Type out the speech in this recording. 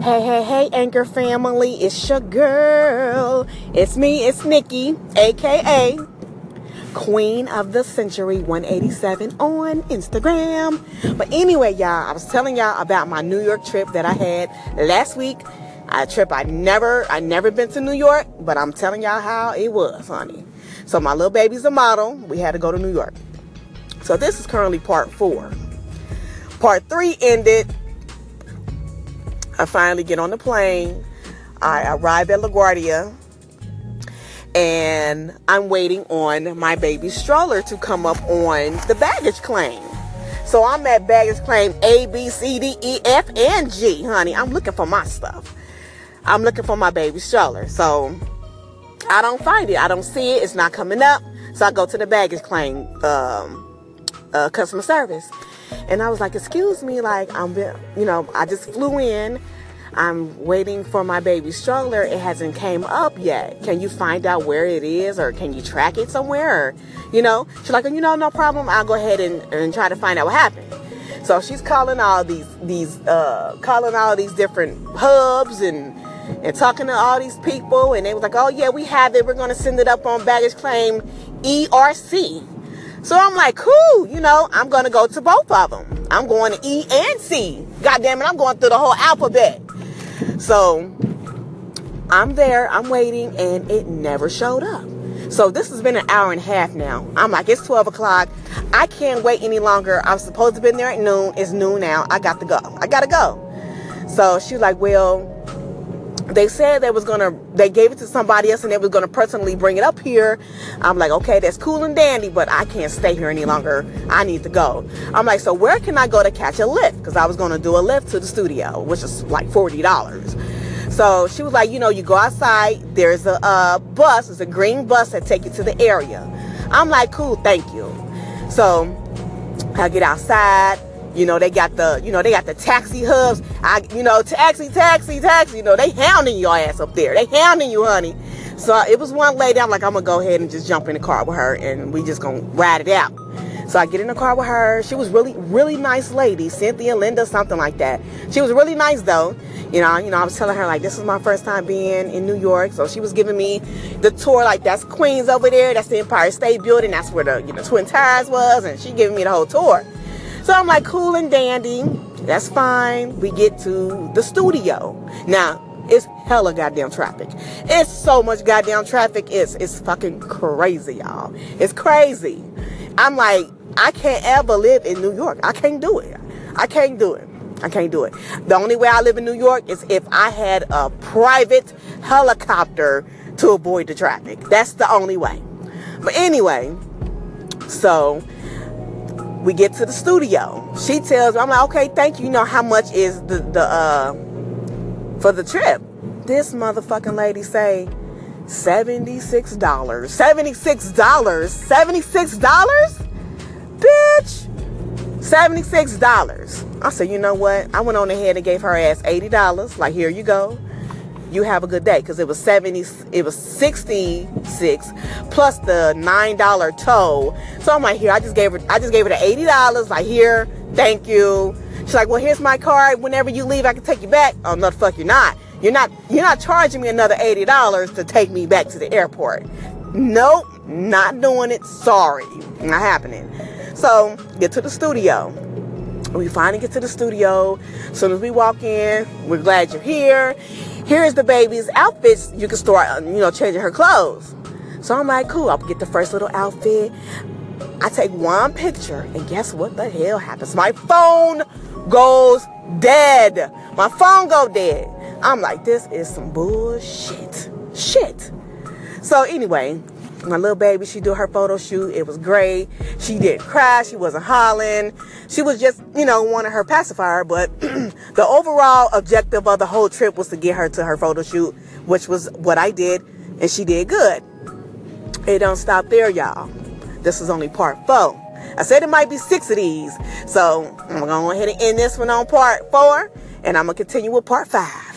Hey, hey, hey, Anchor family, it's your girl. It's me, it's Nikki, aka Queen of the Century 187 on Instagram. But anyway, y'all, I was telling y'all about my New York trip that I had last week. A trip I never, I never been to New York, but I'm telling y'all how it was, honey. So my little baby's a model. We had to go to New York. So this is currently part four. Part three ended I finally get on the plane. I arrive at LaGuardia and I'm waiting on my baby stroller to come up on the baggage claim. So I'm at baggage claim A, B, C, D, E, F, and G, honey. I'm looking for my stuff. I'm looking for my baby stroller. So I don't find it. I don't see it. It's not coming up. So I go to the baggage claim um, uh, customer service. And I was like, excuse me, like I'm, you know, I just flew in. I'm waiting for my baby stroller. It hasn't came up yet. Can you find out where it is or can you track it somewhere? Or, you know, she's like, you know, no problem. I'll go ahead and, and try to find out what happened. So she's calling all these, these, uh, calling all these different hubs and, and talking to all these people. And they was like, oh yeah, we have it. We're going to send it up on baggage claim ERC. So I'm like, cool, you know, I'm going to go to both of them. I'm going to E and C. God damn it, I'm going through the whole alphabet. So I'm there, I'm waiting, and it never showed up. So this has been an hour and a half now. I'm like, it's 12 o'clock. I can't wait any longer. I'm supposed to be there at noon. It's noon now. I got to go. I got to go. So she was like, well, they said they was gonna they gave it to somebody else and they was gonna personally bring it up here. I'm like okay that's cool and dandy but i can't stay here any longer. I need to go. I'm like so where can i go to catch a lift? Because i was gonna do a Lyft to the studio which is like $40 so she was like you know you go outside there's a, bus it's a green bus that take you to the area. I'm like cool thank you. So i get outside you know, they got the, you know, they got the taxi hubs. I, you know, taxi, taxi, taxi. You know, they hounding your ass up there. They hounding you, honey. So uh, it was one lady. I'm like, I'm gonna go ahead and just jump in the car with her, and we just gonna ride it out. So I get in the car with her. She was really, really nice lady, Cynthia, Linda, something like that. She was really nice though. You know, you know, I was telling her like this is my first time being in New York, so she was giving me the tour. Like that's Queens over there, that's the Empire State Building, that's where the you know Twin Towers was, and she giving me the whole tour. So I'm like, cool and dandy. That's fine. We get to the studio. Now, it's hella goddamn traffic. It's so much goddamn traffic. It's it's fucking crazy, y'all. It's crazy. I'm like, I can't ever live in New York. I can't do it. I can't do it. I can't do it. The only way I live in New York is if I had a private helicopter to avoid the traffic. That's the only way. But anyway, so we get to the studio. She tells me, I'm like, okay, thank you. You know how much is the the uh for the trip? This motherfucking lady say $76. $76. $76? Bitch. $76. I said, you know what? I went on ahead and gave her ass $80. Like, here you go you have a good day. Because it was 70 it was 66 plus the nine dollar toll. So i'm like here i just gave her i just gave her the 80 dollars. Like here thank you. She's like well here's my card. Whenever you leave i can take you back. Oh no fuck you're not. You're not you're not charging me another 80 dollars to take me back to the airport. Nope not doing it. Sorry not happening. So get to the studio. We finally get to the studio. As soon as we walk in, we're glad you're here here's the baby's outfits. You can start, uh, you know, changing her clothes. So I'm like, cool. I'll get the first little outfit. I take one picture, and guess what the hell happens? My phone goes dead. My phone go dead. I'm like, this is some bullshit. Shit. So anyway, my little baby, she do her photo shoot. It was great. She didn't cry. She wasn't hollering. She was just, you know, wanted her pacifier. But the overall objective of the whole trip was to get her to her photo shoot, which was what I did. And she did good. It don't stop there, y'all. This is only part four. I said it might be six of these. So I'm going to go ahead and end this one on part four. And I'm going to continue with part five.